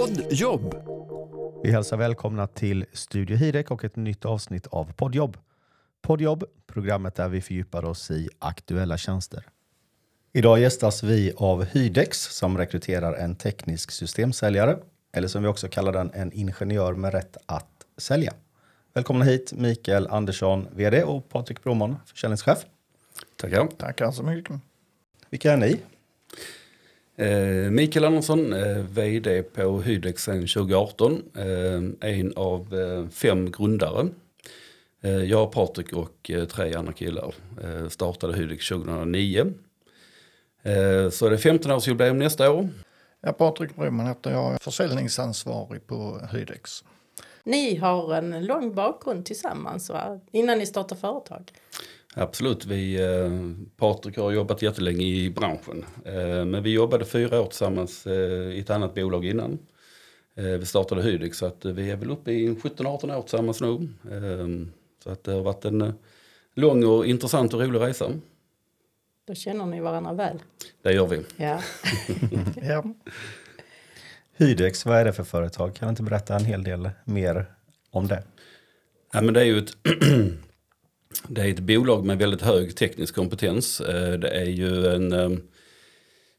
Poddjobb. Vi hälsar välkomna till Studio Hirek och ett nytt avsnitt av Poddjobb. Poddjobb, programmet där vi fördjupar oss i aktuella tjänster. Idag gästas vi av Hydex som rekryterar en teknisk systemsäljare, eller som vi också kallar den, en ingenjör med rätt att sälja. Välkomna hit Mikael Andersson, VD och Patrik Broman, försäljningschef. Tackar. Tackar så mycket. Vilka är ni? Eh, Mikael Andersson, eh, VD på Hydex sedan 2018. Eh, en av fem grundare. Jag, Patrik och tre andra killar startade Hydex 2009. Eh, så är det 15-årsjubileum nästa år. Ja, Patrik Broman heter jag, är försäljningsansvarig på Hydex. Ni har en lång bakgrund tillsammans va? innan ni startade företag. Absolut, vi, eh, Patrik har jobbat jättelänge i branschen. Eh, men vi jobbade fyra år tillsammans eh, i ett annat bolag innan. Eh, vi startade Hydex så att vi är väl uppe i 17-18 år tillsammans nu. Eh, så att det har varit en eh, lång och intressant och rolig resa. Då känner ni varandra väl. Det gör vi. Ja. Ja, Hydex, vad är det för företag? Kan du inte berätta en hel del mer om det? Ja, men det är ju ett, det är ett bolag med väldigt hög teknisk kompetens. Eh, det är ju en, ehm,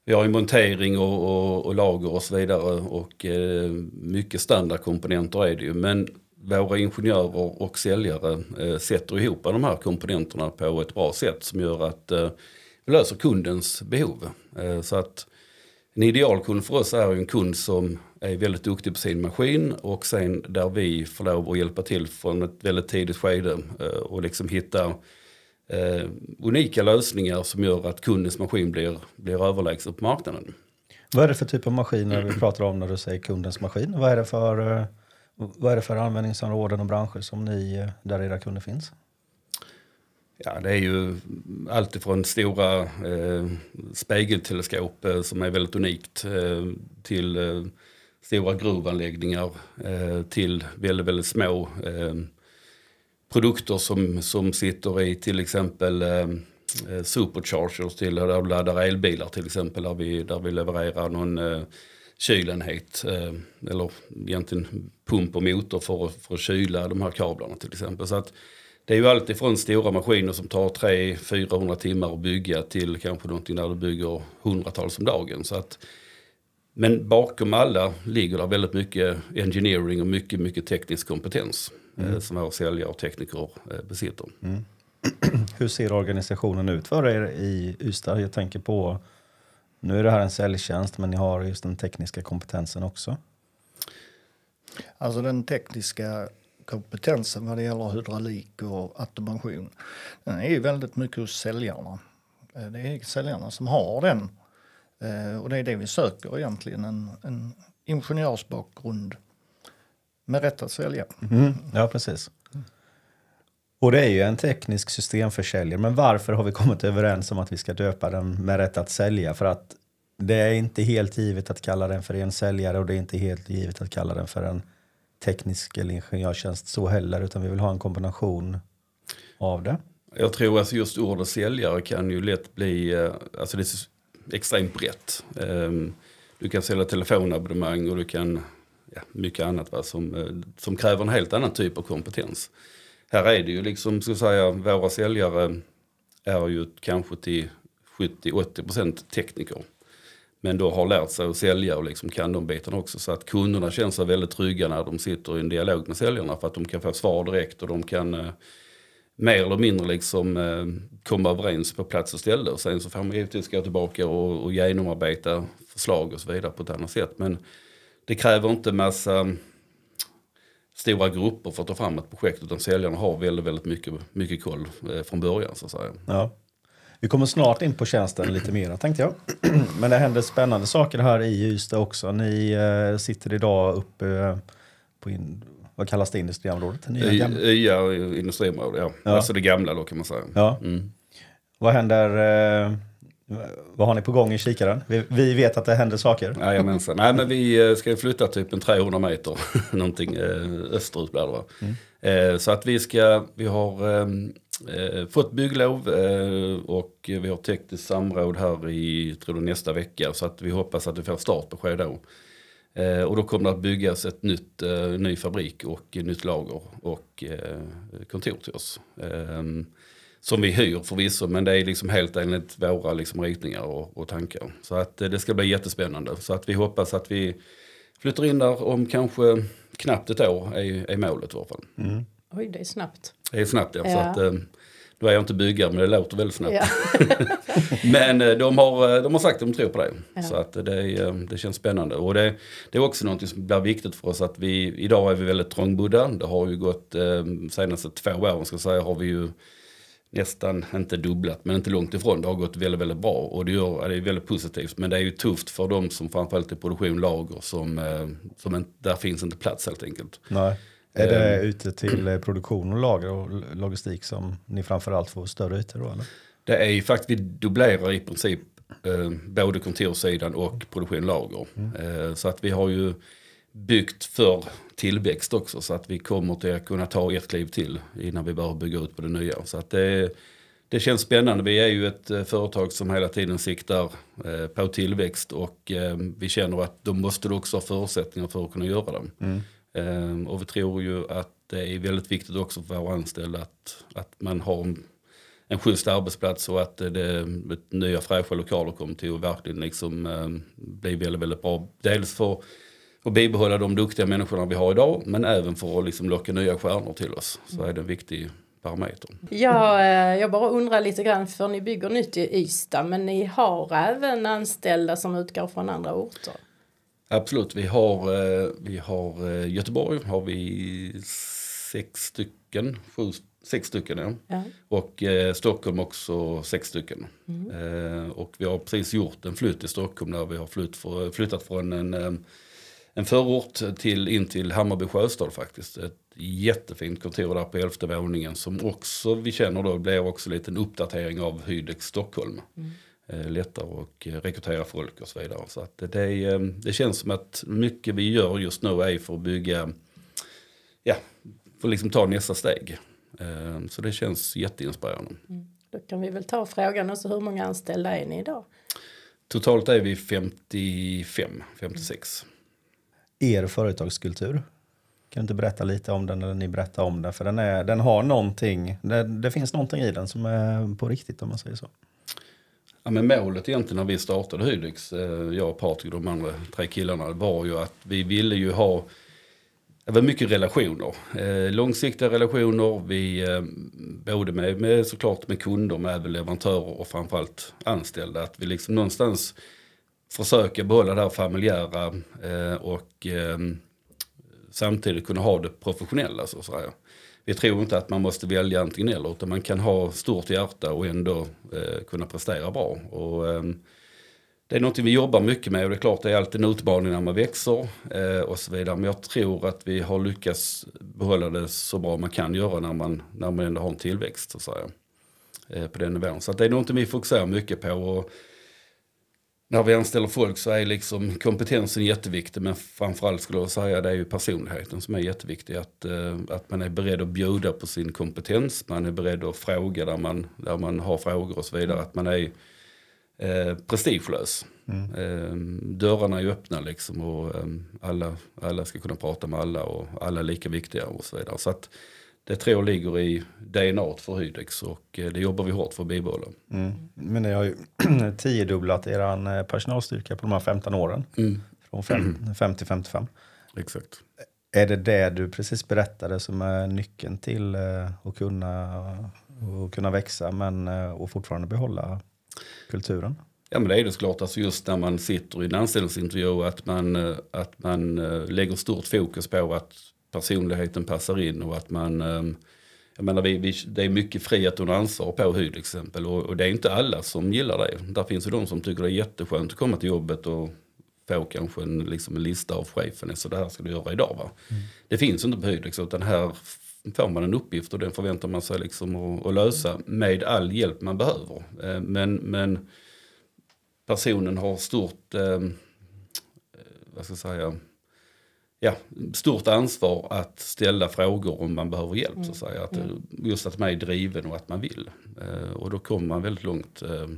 vi har ju montering och, och, och lager och så vidare och eh, mycket standardkomponenter är det ju. Men våra ingenjörer och säljare eh, sätter ihop de här komponenterna på ett bra sätt som gör att vi löser kundens behov. Så att en idealkund för oss är ju en kund som är väldigt duktig på sin maskin och sen där vi får lov att hjälpa till från ett väldigt tidigt skede eh, och liksom hitta eh, unika lösningar som gör att kundens maskin blir, blir överlägsen på marknaden. Vad är det för typ av maskiner vi pratar om när du säger kundens maskin? Vad är det för, eh, vad är det för användningsområden och branscher som ni, där era kunder finns? Ja, det är ju allt ifrån stora eh, spegelteleskop eh, som är väldigt unikt eh, till stora gruvanläggningar eh, till väldigt, väldigt små eh, produkter som, som sitter i till exempel eh, eh superchargers till där vi laddar elbilar till exempel där vi, där vi levererar någon eh, kylenhet eh, eller egentligen pump och motor för, att- för att kyla de här kablarna till exempel. Så att det är ju alltid från stora maskiner som tar 300-400 timmar att bygga till kanske någonting där du bygger hundratals om dagen. Så att, men bakom alla ligger det väldigt mycket engineering och mycket, mycket teknisk kompetens eh, som våra säljare och tekniker eh, besitter. Hur ser organisationen ut för er i Ystad? Jag tänker på, nu är det här en säljtjänst men ni har just den tekniska kompetensen också. alltså den tekniska kompetensen vad det gäller hydraulik och automation, den är ju väldigt mycket hos säljarna. Eh, Det är säljarna som har den. Eh, Och det är det vi söker egentligen, en, en ingenjörsbakgrund med rätt att sälja. Mm. Ja, precis. Och det är ju en teknisk systemförsäljare. Men varför har vi kommit överens om att vi ska döpa den med rätt att sälja? För att det är inte helt givet att kalla den för en säljare och det är inte helt givet att kalla den för en teknisk eller ingenjörstjänst så heller. Utan vi vill ha en kombination av det. Jag tror att just ordet säljare kan ju lätt bli, eh, alltså det extremt brett. Ehm, du kan sälja telefonabonnemang och du kan, ja, mycket annat va, som, eh, som kräver en helt annan typ av kompetens. Här är det ju liksom, ska säga, våra säljare är ju kanske till 70-80% tekniker. Men då har lärt sig att sälja och liksom kan de bitarna också. Så att kunderna känner sig väldigt trygga när de sitter i en dialog med säljarna. För att de kan få svar direkt och de kan eh, mer eller mindre liksom eh, komma överens på plats och ställe. Och sen så får man givetvis gå tillbaka och, och genomarbeta förslag och så vidare på ett annat sätt. Men det kräver inte massa mm, stora grupper för att ta fram ett projekt. Utan säljarna har väldigt, väldigt mycket, mycket koll eh, från början så att säga. Ja. Vi kommer snart in på tjänsten lite mer tänkte jag. Men det händer spännande saker här i Ystad också. Ni eh, sitter idag uppe eh, på in, vad kallas det industriområdet? Nya, gamla? Ja, industriområde, ja. Ja. Alltså det gamla då kan man säga. Ja. Mm. Vad händer? Eh, vad har ni på gång i kikaren? Vi, vi vet att det händer saker. Jajamensan. Nej men vi eh, ska flytta typ en 300 meter någonting eh, österut blir det va. Eh, så att vi ska, vi har eh, fått bygglov eh, och vi har tekniskt samråd här i, tror jag, nästa vecka. Så att vi hoppas att vi får startbesked då. Eh, och då kommer det att byggas ett nytt, eh, ny fabrik och nytt lager och eh, kontor till oss. Eh, som vi hyr förvisso men det är liksom helt enligt våra liksom ritningar och, och tankar. Så att eh, det ska bli jättespännande. Så att vi hoppas att vi flyttar in där om kanske knappt ett år är, är målet i alla fall. Oj, det är snabbt. Det är snabbt ja. Så Ja. att, eh, då är jag inte byggare men det låter väldigt snabbt. Ja. Men eh, de har, eh, de har sagt att de tror på det. Ja. Så att det, eh, det känns spännande. Och det, det är också något som blir viktigt för oss att vi, idag är vi väldigt trångbodda. Det har ju gått, eh, senaste två åren ska jag säga, har vi ju nästan, inte dubblat, men inte långt ifrån. Det har gått väldigt, väldigt bra och det, gör, det är väldigt positivt. Men det är ju tufft för de som framförallt är produktion, lager, som, eh, som inte, där finns inte plats helt enkelt. Nej. Är det Ehm. ute till eh, produktion och lager och logistik som ni framförallt får större ytor då? Eller? Det är ju faktiskt, vi dubblerar i princip eh, både kontorssidan och produktion lager. Eh, så att vi har ju byggt för tillväxt också så att vi kommer till att kunna ta ett kliv till innan vi börjar bygga ut på det nya. Så att det, det känns spännande. Vi är ju ett eh, företag som hela tiden siktar eh, på tillväxt och eh, vi känner att då måste också ha förutsättningar för att kunna göra det. Eh, och vi tror ju att det är väldigt viktigt också för våra anställda att, att man har en en schysst arbetsplats och att det, nya fräscha lokaler kommer till att verkligen liksom, eh, bli väldigt, väldigt bra. Dels för att bibehålla de duktiga människorna vi har idag men även för att liksom locka nya stjärnor till oss. Så är det en viktig parameter. Ja, eh, jag bara undrar lite grann, för ni bygger nytt i Ystad, men ni har även anställda som utgår från andra orter? Absolut, vi har, eh, vi har eh, Göteborg har vi sex stycken, sju, sex stycken ja. Ja. Och eh, Stockholm också sex stycken. Eh, och vi har precis gjort en flytt i Stockholm där vi har flytt för, flyttat från en, eh, en förort till, in till Hammarby sjöstad faktiskt. Ett jättefint kontor där på elfte våningen som också vi känner då blir också lite en uppdatering av Hydex Stockholm. Eh, lättare att eh, rekrytera folk och så vidare. Så att det, eh, det känns som att mycket vi gör just nu är för att bygga, ja, för att liksom ta nästa steg. Eh, Så det känns jätteinspirerande. Då kan vi väl ta frågan också, hur många anställda är ni idag? Totalt är vi 55, 56. Er företagskultur. Kan du inte berätta lite om den eller ni berättar om den? För den, är, den har någonting, det, det finns någonting i den som är på riktigt om man säger så. Ja, men målet egentligen när vi startade Hydix, eh, jag och Patrik och de andra tre killarna, var ju att vi ville ju ha det var mycket relationer. Eh, långsiktiga relationer, vi, eh, både med, med såklart med kunder, med även leverantörer och framförallt anställda. Att vi liksom någonstans försöker behålla det här familjära eh, och eh, samtidigt kunna ha det professionella så att säga. Vi tror inte att man måste välja antingen eller utan man kan ha stort hjärta och ändå eh, kunna prestera bra. Och, eh, det är något vi jobbar mycket med och det är klart det är alltid en utmaning när man växer eh, och så vidare. Men jag tror att vi har lyckats behålla det så bra man kan göra när man, när man ändå har en tillväxt så att säga. Eh, på den nivån. Så att det är något vi fokuserar mycket på. Och när vi anställer folk så är liksom kompetensen jätteviktig men framförallt skulle jag säga det är ju personligheten som är jätteviktig. Att, eh, att man är beredd att bjuda på sin kompetens, man är beredd att fråga där man, där man har frågor och så vidare. Att man är eh, prestigelös. Eh, dörrarna är öppna liksom och eh, alla, alla ska kunna prata med alla och alla är lika viktiga och så vidare. Så att det tror jag ligger i DNA för Hydex och eh, det jobbar vi hårt för att bibehålla. Mm. Men ni har ju tiodubblat er personalstyrka på de här 15 åren. Från fem, 5 till 55. Exakt. Är det det du precis berättade som är nyckeln till eh, att kunna, att kunna växa men eh, och fortfarande behålla kulturen? Ja men det är det såklart, alltså just när man sitter i en anställningsintervju att man, eh, att man eh, lägger stort fokus på att personligheten passar in och att man eh, jag menar, vi, vi, det är mycket frihet under ansvar på Hy till exempel och, och det är inte alla som gillar det. Där finns ju de som tycker det är jätteskönt att komma till jobbet och få kanske en, liksom en lista av chefen, så det här ska du göra idag va. Det finns inte på Hydex utan här får man en uppgift och den förväntar man sig liksom att, att lösa med all hjälp man behöver. Eh, Men, men personen har stort, eh, vad ska jag säga, ja, stort ansvar att ställa frågor om man behöver hjälp. Så att säga. Att, Just att man är driven och att man vill. Eh, och då kommer man väldigt långt eh,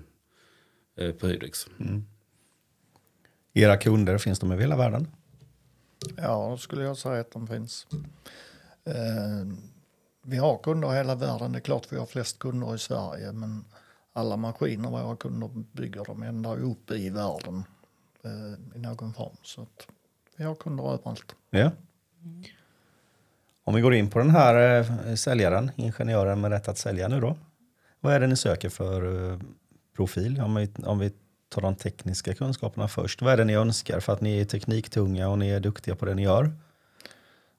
eh, på Hydex. Era kunder, finns de över hela världen? Ja, då skulle jag säga att de finns. Eh, vi har kunder i hela världen. Det är klart vi har flest kunder i Sverige men alla maskiner våra kunder bygger de ända upp i världen eh, i någon form. Så att vi har kunder överallt. Ja. Om vi går in på den här eh, säljaren, ingenjören med rätt att sälja nu då. Vad är det ni söker för eh, profil? Om vi, om vi tar de tekniska kunskaperna först. Vad är det ni önskar för att ni är tekniktunga och ni är duktiga på det ni gör?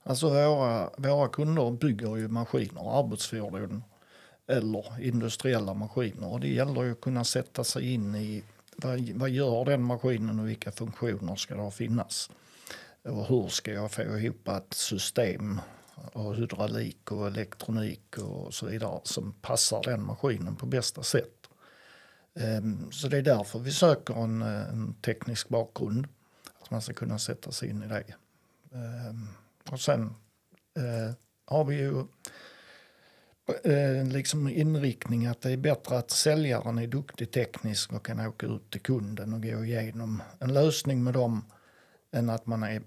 Alltså våra, våra kunder bygger ju maskiner, arbetsfordon eller industriella maskiner. Och det gäller ju att kunna sätta sig in i vad, vad gör den maskinen och vilka funktioner ska det finnas? Och hur ska jag få ihop ett system och hydraulik och elektronik och så vidare som passar den maskinen på bästa sätt. Ehm, så det är därför vi söker en, en teknisk bakgrund. Att man ska kunna sätta sig in i det. Ehm, och sen eh, har vi ju eh, liksom inriktning att det är bättre att säljaren är duktig tekniskt och kan åka ut till kunden och gå igenom en lösning med dem än att man är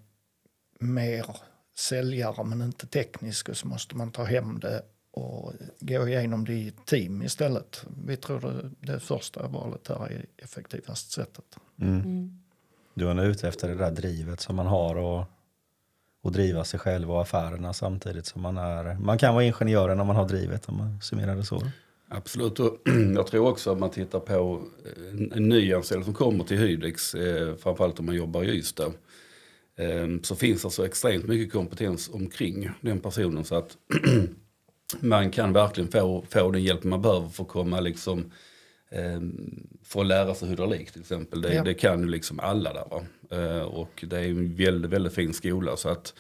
mer säljare men inte teknisk och så måste man ta hem det och gå igenom det i team istället. Vi tror det, det första valet här är effektivast sättet. Mm. Du är ute efter det där drivet som man har och, och driva sig själv och affärerna samtidigt som man är. Man kan vara ingenjören om man har drivet om man summerar det så. Absolut, och jag tror också att man tittar på en, en nyanställd som kommer till Hydex, eh, framförallt om man jobbar i Ystad. Eh, så finns det så extremt mycket kompetens omkring den personen så att man kan verkligen få, få den hjälp man behöver för att komma liksom eh, för att lära sig hydraulik till exempel. Det, Ja. det kan ju liksom alla där va. Eh, och det är en väldigt, väldigt fin skola så att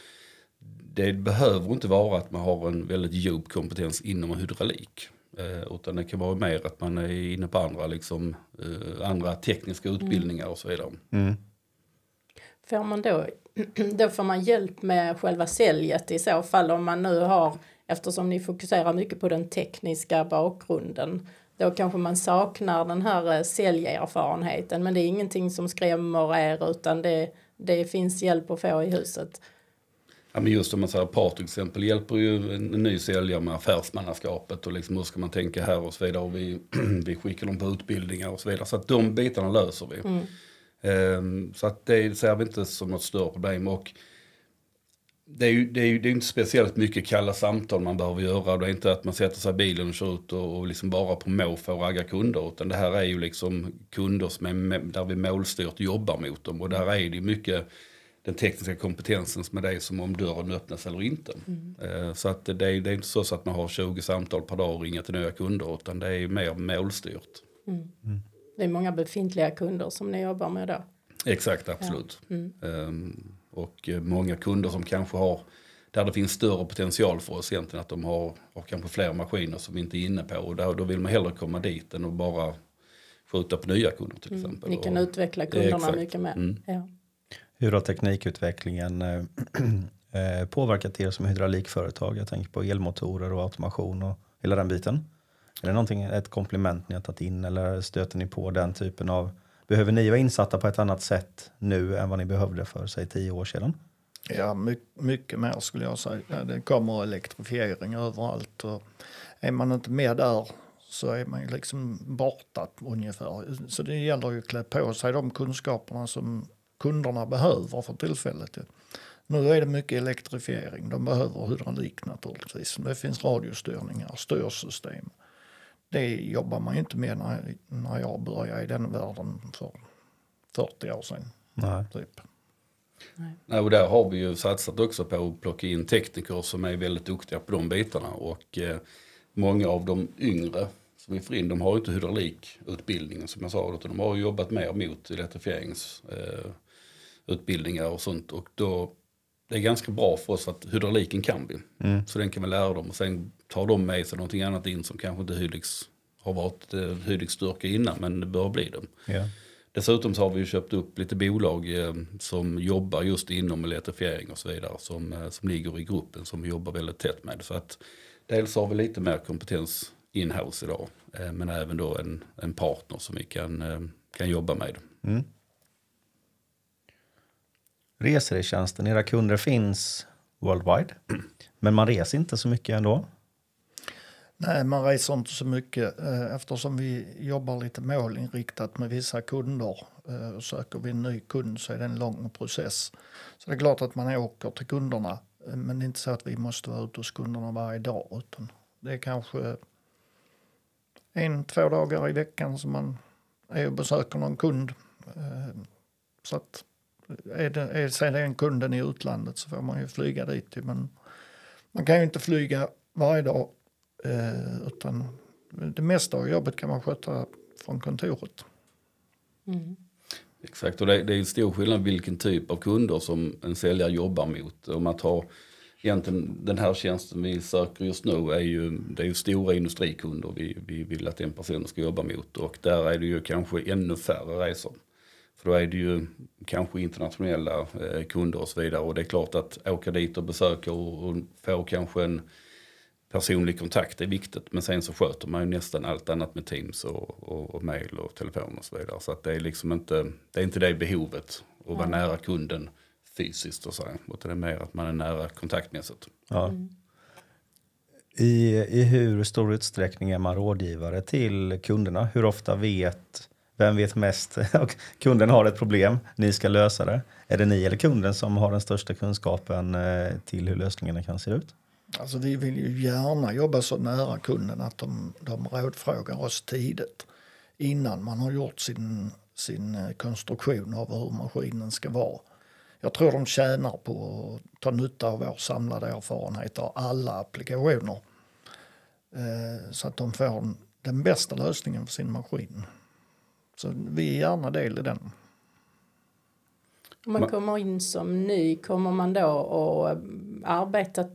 det behöver inte vara att man har en väldigt djup kompetens inom hydraulik. Eh, utan det kan vara mer att man är inne på andra, liksom, eh, andra tekniska utbildningar och så vidare. Mm. Får man då, då får man hjälp med själva säljet i så fall om man nu har, eftersom ni fokuserar mycket på den tekniska bakgrunden, då kanske man saknar den här eh, säljerfarenheten men det är ingenting som skrämmer er utan det, det finns hjälp att få i huset. Ja, men just om man säger par till exempel hjälper ju en, ny säljare med affärsmannaskapet och liksom hur ska man tänka här och så vidare. Och vi, vi skickar dem på utbildningar och så vidare. Så att de bitarna löser vi. Ehm, så att det ser vi inte som något större problem. Och det är ju det är, ju, det är inte speciellt mycket kalla samtal man behöver göra. Det är inte att man sätter sig i bilen och kör ut och, och liksom bara på måfå och raggar kunder. Utan det här är ju liksom kunder som är, med- där vi målstyrt jobbar mot dem. Och där är det mycket den tekniska kompetensen som är det som om dörren öppnas eller inte. Eh, Så att det, är, det är inte så att man har 20 samtal per dag och ringer till nya kunder utan det är mer målstyrt. Det är många befintliga kunder som ni jobbar med då. Exakt, absolut. Ehm, och eh, många kunder som kanske har, där det finns större potential för oss egentligen, att de har, har kanske fler maskiner som vi inte är inne på. Och där, då vill man hellre komma dit än att bara skjuta på nya kunder till exempel. Ni kan Och- utveckla kunderna exakt. mycket mer. Mm. Ja. Hur har teknikutvecklingen eh, eh, påverkat er som hydraulikföretag? Jag tänker på elmotorer och automation och hela den biten. Är det någonting, ett komplement ni har tagit in eller stöter ni på den typen av... Behöver ni vara insatta på ett annat sätt nu än vad ni behövde för säg tio år sedan? Ja, my, mycket mer skulle jag säga. Det kommer elektrifiering överallt och är man inte med där så är man ju liksom borta ungefär. Så det gäller ju att klä på sig de kunskaperna som kunderna behöver för tillfället. Nu är det mycket elektrifiering. De behöver hydraulik naturligtvis. Det finns radiostyrningar, styrsystem. Det jobbar man ju inte med när, när jag började i den världen för 40 år sedan. Nej. Typ. Nej, och där har vi ju satsat också på att plocka in tekniker som är väldigt duktiga på de bitarna. Och eh, många av de yngre som vi får in, de har ju inte hydraulikutbildningen som jag sa, utan de har ju jobbat mer mot elektrifieringsutbildningar eh, och sånt. Och då, det är ganska bra för oss att hydrauliken kan vi. Så den kan vi lära dem och sen tar de med sig någonting annat in som kanske inte Hydex har varit eh, Hydex styrka innan, men det bör bli det. Ja. Dessutom så har vi köpt upp lite bolag eh, som jobbar just inom elektrifiering och så vidare. Som, eh, som ligger i gruppen som vi jobbar väldigt tätt med. Så att dels har vi lite mer kompetens in-house idag. Eh, men även då en, en partner som vi kan, kan jobba med. Mm reser i tjänsten. Era kunder finns worldwide, men man reser inte så mycket ändå. Nej, man reser inte så mycket eh, eftersom vi jobbar lite målinriktat med vissa kunder. Eh, och söker vi en ny kund så är det en lång process. Så det är klart att man åker till kunderna, eh, men det är inte så att vi måste vara ute hos kunderna varje dag. Utan det är kanske en, två dagar i veckan som man är och besöker någon kund. Så att är det, är, så är det en kunden i utlandet så får man ju flyga dit. Men man kan ju inte flyga varje dag Eh, utan det mesta av jobbet kan man sköta från kontoret. Mm. Exakt, och det, det är en stor skillnad vilken typ av kunder som en säljare jobbar mot. Om man tar egentligen den här tjänsten vi söker just nu är ju, det är ju stora industrikunder vi, vi vill att den personen ska jobba mot och där är det ju kanske ännu färre resor. För då är det ju kanske internationella eh, kunder och så vidare och det är klart att åka dit och besöka och, och få kanske en personlig kontakt är viktigt. Men sen så sköter man ju nästan allt annat med Teams och, och, och mail och telefon och så vidare. Så att det är liksom inte det, är inte det behovet att vara nära kunden fysiskt och så. Utan det är mer att man är nära kontaktmässigt. Ja. Mm. I, I hur stor utsträckning är man rådgivare till kunderna? Hur ofta vet, vem vet mest? kunden har ett problem, ni ska lösa det. Är det ni eller kunden som har den största kunskapen eh, till hur lösningarna kan se ut? Alltså vi vill ju gärna jobba så nära kunden att de, de rådfrågar oss tidigt innan man har gjort sin, sin eh, konstruktion av hur maskinen ska vara. Jag tror de tjänar på att ta nytta av vår samlade erfarenhet av alla applikationer. Eh, så att de får den bästa lösningen för sin maskin. Så vi är gärna del i den. Om man kommer in som ny, kommer man då att arbeta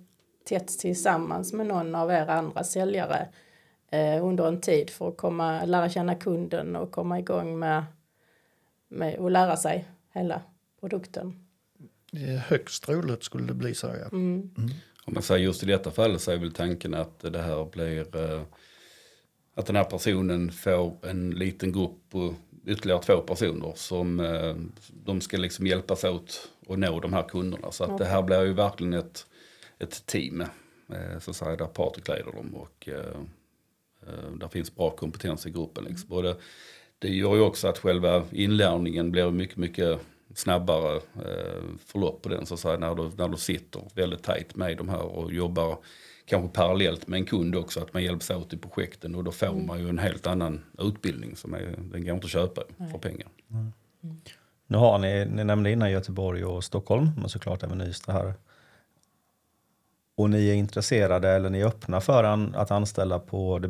tätt tillsammans med någon av er andra säljare eh, under en tid för att komma, lära känna kunden och komma igång med, med att lära sig hela produkten. Det är högst troligt skulle det bli så ja. Mm. Mm. Om man säger just i detta fall så är väl tanken att det här blir eh, att den här personen får en liten grupp på ytterligare två personer som eh, de ska liksom hjälpas åt att nå de här kunderna. Så att det här blir ju verkligen ett ett team eh, så att säga, där Patrik leder dem och eh, där finns bra kompetens i gruppen. Liksom. Både, det gör ju också att själva inlärningen blir mycket, mycket snabbare förlopp på den så att säga, när du, när du sitter väldigt tajt med de här och jobbar kanske parallellt med en kund också, att man hjälps åt i projekten och då får mm. man ju en helt annan utbildning som är, den går inte att köpa Nej. för pengar. Mm. Mm. Nu har ni, ni nämnde innan Göteborg och Stockholm, men såklart även Ystad här och ni är intresserade eller ni är öppna för an, att anställa på, det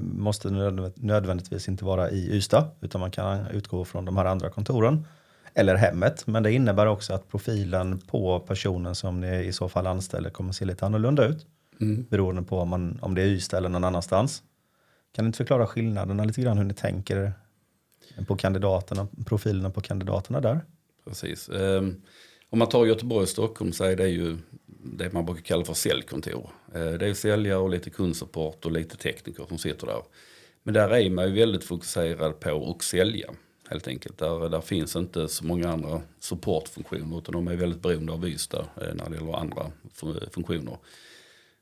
måste nödvändigtvis inte vara i Ystad, utan man kan utgå från de här andra kontoren eller hemmet. Men det innebär också att profilen på personen som ni i så fall anställer kommer se lite annorlunda ut. Mm. Beroende på om, man, om det är Ystad eller någon annanstans. Kan ni inte förklara skillnaderna lite grann hur ni tänker på kandidaterna, profilerna på kandidaterna där? Precis. Um, om man tar Göteborg och Stockholm så är det ju det man brukar kalla för säljkontor. Eh, det är säljare och lite kundsupport och lite tekniker som sitter där. Men där är man ju väldigt fokuserad på att sälja helt enkelt. Där, där finns inte så många andra supportfunktioner utan de är väldigt beroende av Ystad eh, när det gäller andra funktioner.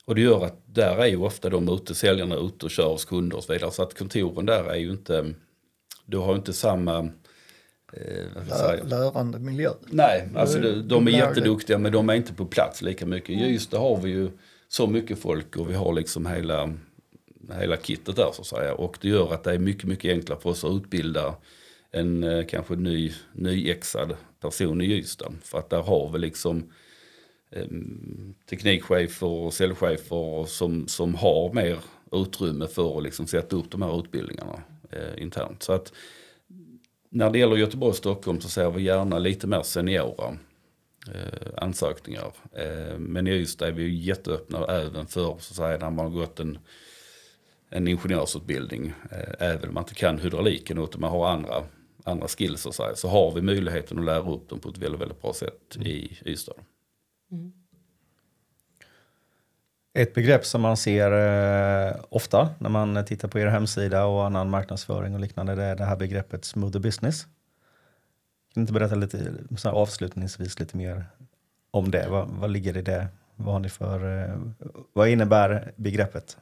Och det gör att där är ju ofta de ute, säljarna ute och kör hos kunder och så vidare. Så att kontoren där är ju inte, du har inte samma eh, lärande miljö. Nej, alltså de, de är jätteduktiga men de är inte på plats lika mycket. I Ystad har vi ju så mycket folk och vi har liksom hela, hela kittet där så att säga. Och det gör att det är mycket, mycket enklare för oss att utbilda en eh, kanske ny, nyexad person i Ystad. För att där har vi liksom Ehm, teknikchefer och säljchefer som, som har mer utrymme för att liksom sätta upp de här utbildningarna eh, internt. Så att när det gäller Göteborg och Stockholm så ser vi gärna lite mer seniora eh, ansökningar. Eh, men i Ystad är vi ju jätteöppna även för så att säga, när man har gått en, en ingenjörsutbildning. Eh, även om man inte kan hydrauliken utan man har andra, andra skills så, så, så har vi möjligheten att lära upp dem på ett väldigt, väldigt bra sätt mm. i Ystad. Mm. Ett begrepp som man ser eh, ofta när man tittar på er hemsida och annan marknadsföring och liknande det är det här begreppet smooth business. Kan du inte berätta lite så här avslutningsvis lite mer om det? Vad, vad ligger i det? Vad, har ni för, eh, vad innebär begreppet?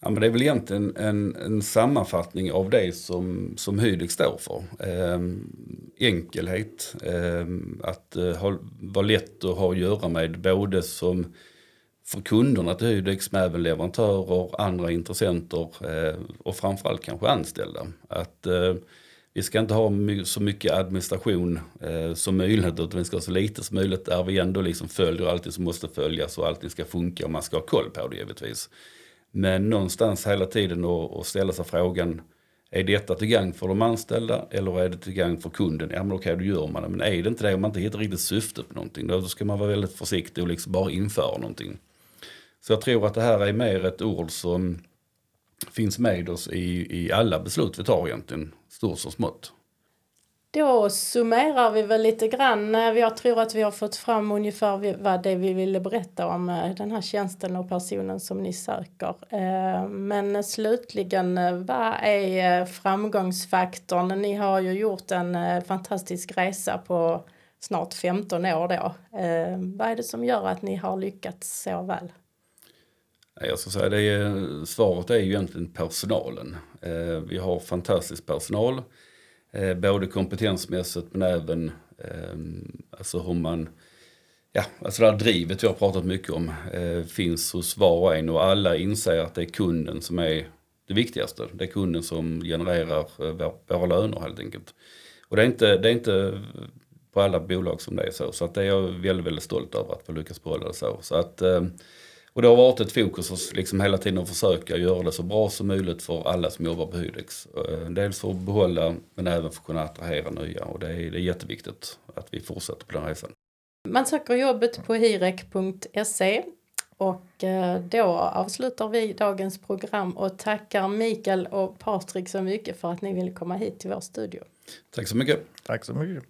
Ja, men det är väl egentligen en, en sammanfattning av det som, som Hydek står för. Eh, enkelhet, eh, att eh, ha, vara lätt att ha att göra med både som för kunderna till Hydex men även leverantörer, andra intressenter eh, och framförallt kanske anställda. Att eh, vi ska inte ha my så mycket administration eh, som möjligt utan vi ska ha så lite som möjligt där vi ändå liksom följer allting som måste följas och allting ska funka och man ska ha koll på det givetvis. Men någonstans hela tiden att ställa sig frågan är detta till gagn för de anställda eller är det till gagn för kunden? Ja men okej, då gör man det. Men är det inte det, om man inte hittar riktigt syfte på någonting, då ska man vara väldigt försiktig och liksom bara införa någonting. Så jag tror att det här är mer ett ord som finns med oss i, i alla beslut vi tar egentligen, stort som smått. Då summerar vi väl lite grann. Eh, jag tror att vi har fått fram ungefär vad det vi ville berätta om eh, den här tjänsten och personen som ni söker. Eh, men slutligen, vad är framgångsfaktorn? Ni har ju gjort en fantastisk resa på snart 15 år då. Vad är det som gör att ni har lyckats så väl? Jag ska säga det är, svaret är ju egentligen personalen. Vi har fantastisk personal Eh, både kompetensmässigt men även eh, alltså hur man, ja, alltså det här drivet vi har pratat mycket om eh, finns hos var och en och alla inser att det är kunden som är det viktigaste. Det är kunden som genererar eh, våra löner helt enkelt. Och det är inte, det är inte på alla bolag som det är så. Så att det är jag väldigt, väldigt stolt över att få lyckas behålla det så. så att, eh, och det har varit ett fokus att liksom hela tiden att försöka göra det så bra som möjligt för alla som jobbar på Hydex. Eh, dels för att behålla men även för att kunna attrahera nya och det är, det är jätteviktigt att vi fortsätter på den resan. Man söker jobbet på hirek.se och eh, då avslutar vi dagens program och tackar Mikael och Patrik så mycket för att ni ville komma hit till vår studio. Tack så mycket. Tack så mycket.